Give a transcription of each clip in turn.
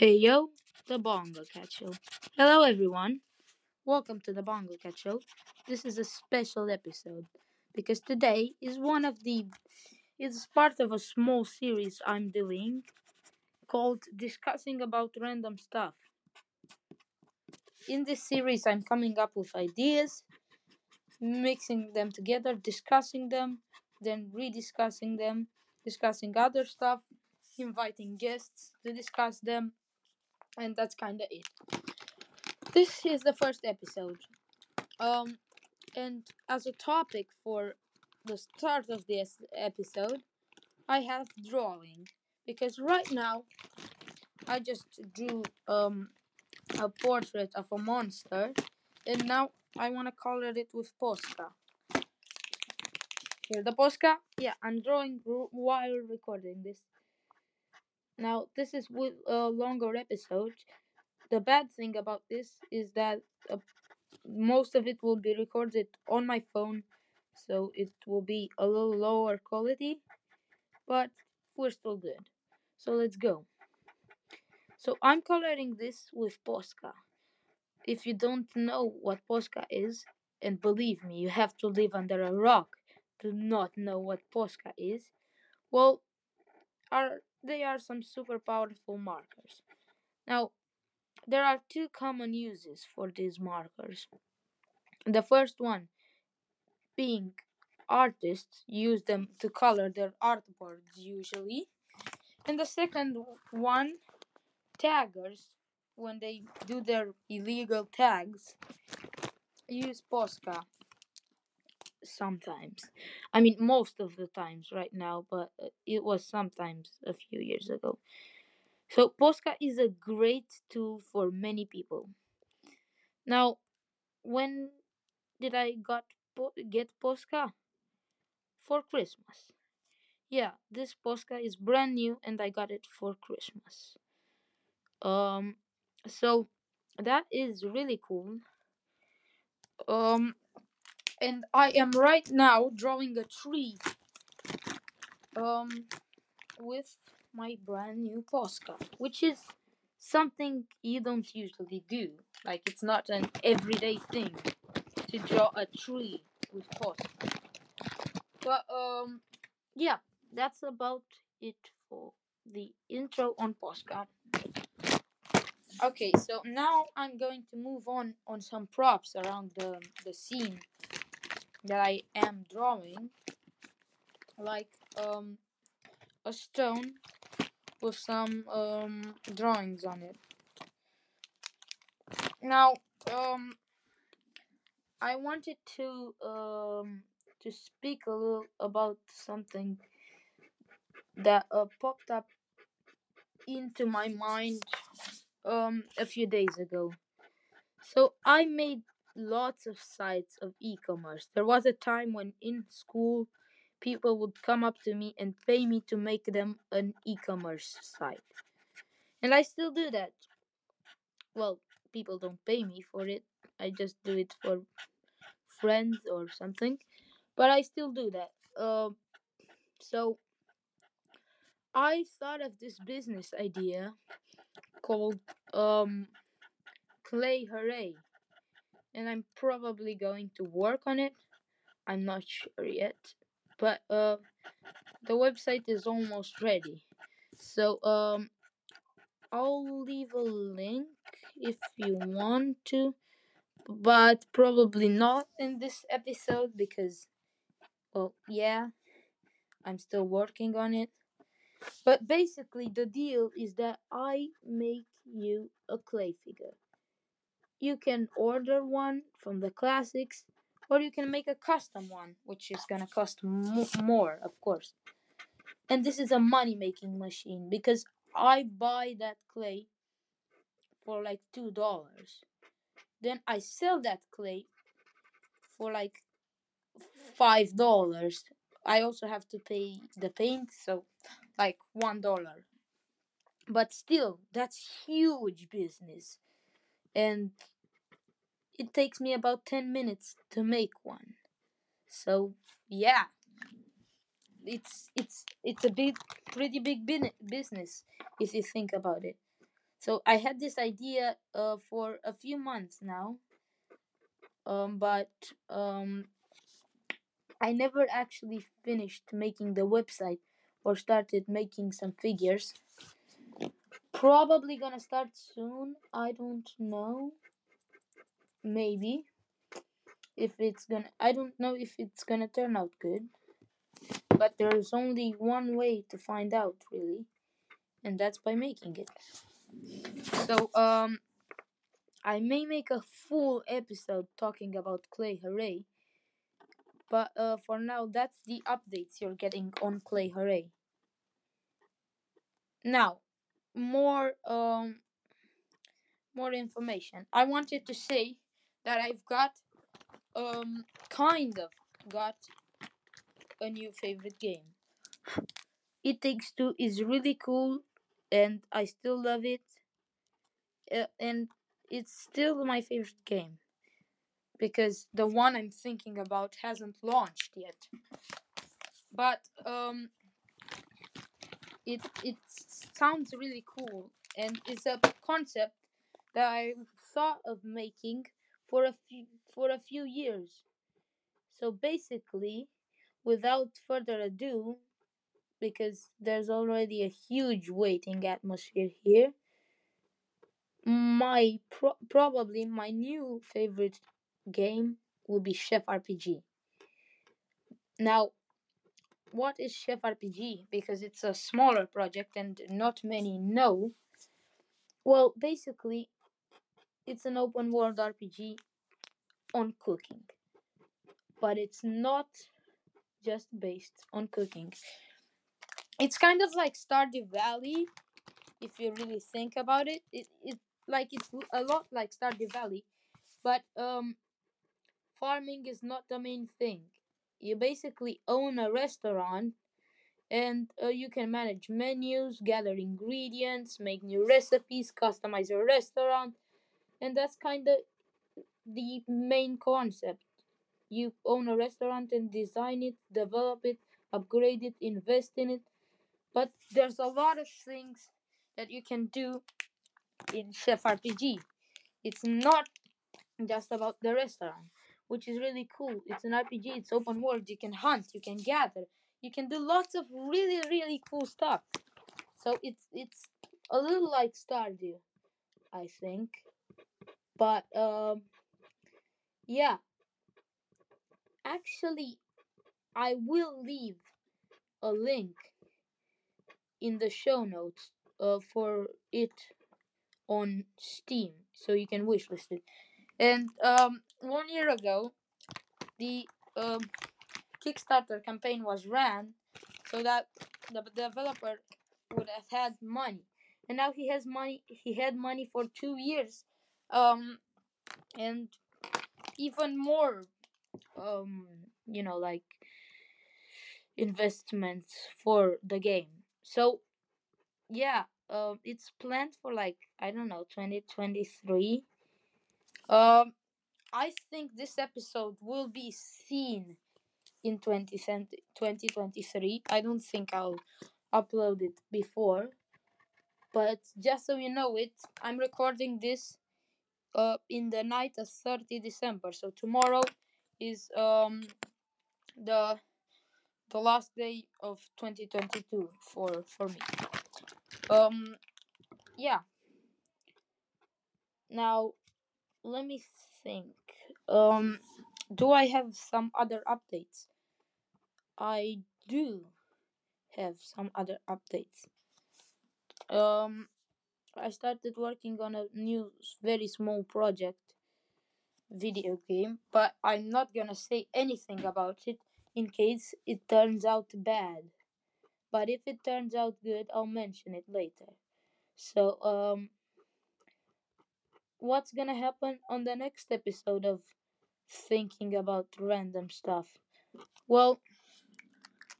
Hey yo, the Bongo Cat Show. Hello everyone. Welcome to the Bongo Cat Show. This is a special episode because today is one of the is part of a small series I'm doing called Discussing about Random Stuff. In this series I'm coming up with ideas, mixing them together, discussing them, then rediscussing them, discussing other stuff, inviting guests to discuss them, and that's kind of it. This is the first episode. Um, and as a topic for the start of this episode, I have drawing because right now I just drew um a portrait of a monster, and now I want to color it with Posca. Here, the Posca. Yeah, I'm drawing r- while recording this. Now, this is with a longer episode. The bad thing about this is that uh, most of it will be recorded on my phone, so it will be a little lower quality, but we're still good. So let's go. So I'm coloring this with Posca. If you don't know what Posca is, and believe me, you have to live under a rock to not know what Posca is, well, are they are some super powerful markers. Now, there are two common uses for these markers. The first one being artists use them to color their artboards usually. And the second one, taggers, when they do their illegal tags, use Posca sometimes. I mean, most of the times right now, but uh, it was sometimes a few years ago. So, Posca is a great tool for many people. Now, when did I got get Posca? For Christmas. Yeah, this Posca is brand new and I got it for Christmas. Um, so that is really cool. Um, and I am right now drawing a tree. Um, with my brand new Posca, which is something you don't usually do. Like it's not an everyday thing to draw a tree with Posca. But um, yeah, that's about it for the intro on Posca. Okay, so now I'm going to move on on some props around the the scene that I am drawing, like um a stone with some um drawings on it. Now um I wanted to um to speak a little about something that uh, popped up into my mind um a few days ago. So I made lots of sites of e-commerce. There was a time when in school people would come up to me and pay me to make them an e-commerce site. And I still do that. Well, people don't pay me for it. I just do it for friends or something. But I still do that. Uh, so I thought of this business idea called um Clay Hooray. And I'm probably going to work on it. I'm not sure yet. But uh the website is almost ready. So um I'll leave a link if you want to, but probably not in this episode because well, yeah, I'm still working on it. But basically, the deal is that I make you a clay figure. You can order one from the classics, or you can make a custom one, which is gonna cost mo- more, of course. And this is a money making machine because I buy that clay for like two dollars. Then I sell that clay for like five dollars. I also have to pay the paint, so like one dollar. But still, that's huge business, and it takes me about ten minutes to make one. So yeah, it's it's it's a big, pretty big business if you think about it. So I had this idea uh, for a few months now, um, but um, I never actually finished making the website or started making some figures. Probably gonna start soon. I don't know. Maybe if it's gonna. I don't know if it's gonna turn out good. But there's only one way to find out, really, and that's by making it. So um, I may make a full episode talking about Clay Hooray. But uh, for now, that's the updates you're getting on Clay Hooray. Now, more um, more information. I wanted to say that I've got um kind of got a new favorite game. It Takes Two is really cool, and I still love it. Uh, and it's still my favorite game because the one I'm thinking about hasn't launched yet. But um, it it sounds really cool, and it's a concept that I thought of making for a few for a few years. So basically, without further ado, because there's already a huge waiting atmosphere here, my pro- probably my new favorite game will be Chef RPG. Now, what is Chef RPG? Because it's a smaller project and not many know. Well, basically, it's an open world RPG on cooking, but it's not just based on cooking. It's kind of like Stardew Valley, if you really think about it. It it like it's a lot like Stardew Valley, but um, farming is not the main thing. You basically own a restaurant and uh, you can manage menus, gather ingredients, make new recipes, customize your restaurant, and that's kind of the main concept. You own a restaurant and design it, develop it, upgrade it, invest in it. But there's a lot of things that you can do in Chef RPG. It's not just about the restaurant, which is really cool. It's an RPG, it's open world, you can hunt, you can gather, you can do lots of really really cool stuff. So it's it's a little like Stardew, I think. But um yeah. Actually I will leave a link in the show notes uh, for it on Steam so you can wishlist it. And um one year ago the um Kickstarter campaign was ran so that the developer would have had money. And now he has money he had money for 2 years. Um and even more um you know like investments for the game. So yeah, um it's planned for like I don't know 2023. Um I think this episode will be seen in 2023. I don't think I'll upload it before. But just so you know it, I'm recording this uh, in the night of 30 December. So tomorrow is um the the last day of 2022 for for me. Um yeah. Now let me think. Um do I have some other updates? I do have some other updates. Um, I started working on a new, very small project video game, but I'm not gonna say anything about it in case it turns out bad. But if it turns out good, I'll mention it later. So, um, what's gonna happen on the next episode of thinking about random stuff? Well,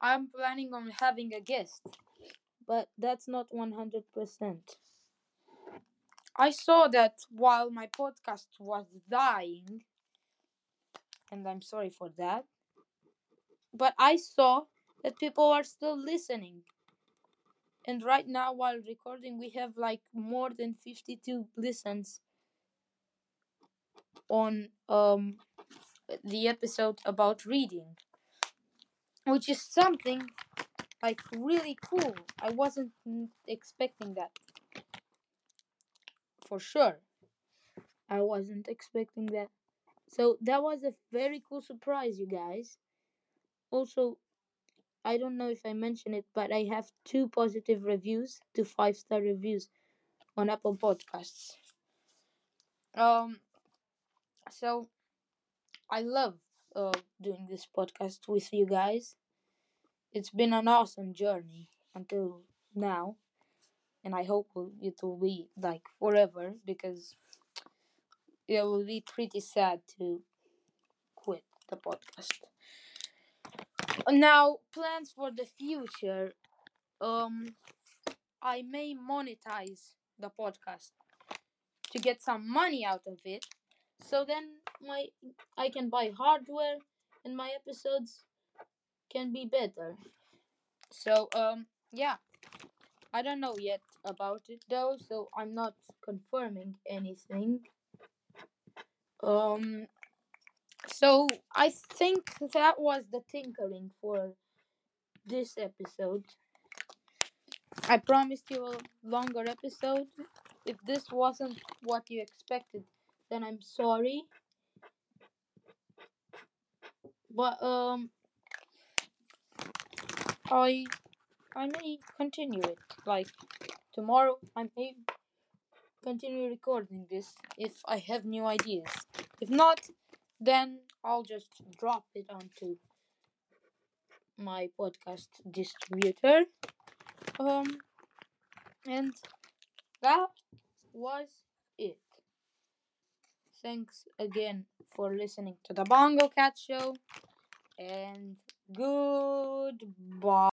I'm planning on having a guest, but that's not 100%. I saw that while my podcast was dying, and I'm sorry for that, but I saw that people are still listening. and right now while recording we have like more than 52 listens on um the episode about reading which is something like really cool. I wasn't expecting that. For sure. I wasn't expecting that. So that was a very cool surprise you guys. Also i don't know if i mentioned it but i have two positive reviews two five star reviews on apple podcasts. Um so i love uh, doing this podcast with you guys. It's been an awesome journey until now and i hope it will be like forever because it will be pretty sad to quit the podcast. Now plans for the future. Um i may monetize the podcast to get some money out of it so then my i can buy hardware and my episodes can be better. So um yeah. I don't know yet about it though so i'm not confirming anything. Um so i think that was the tinkering for this episode. I promised you a longer episode if this wasn't what you expected then i'm sorry. But um i i may continue it. Like tomorrow i may continue recording this if i have new ideas. If not then i'll just drop it onto my podcast distributor. Um and that was it thanks again for listening to the bongo cat show and goodbye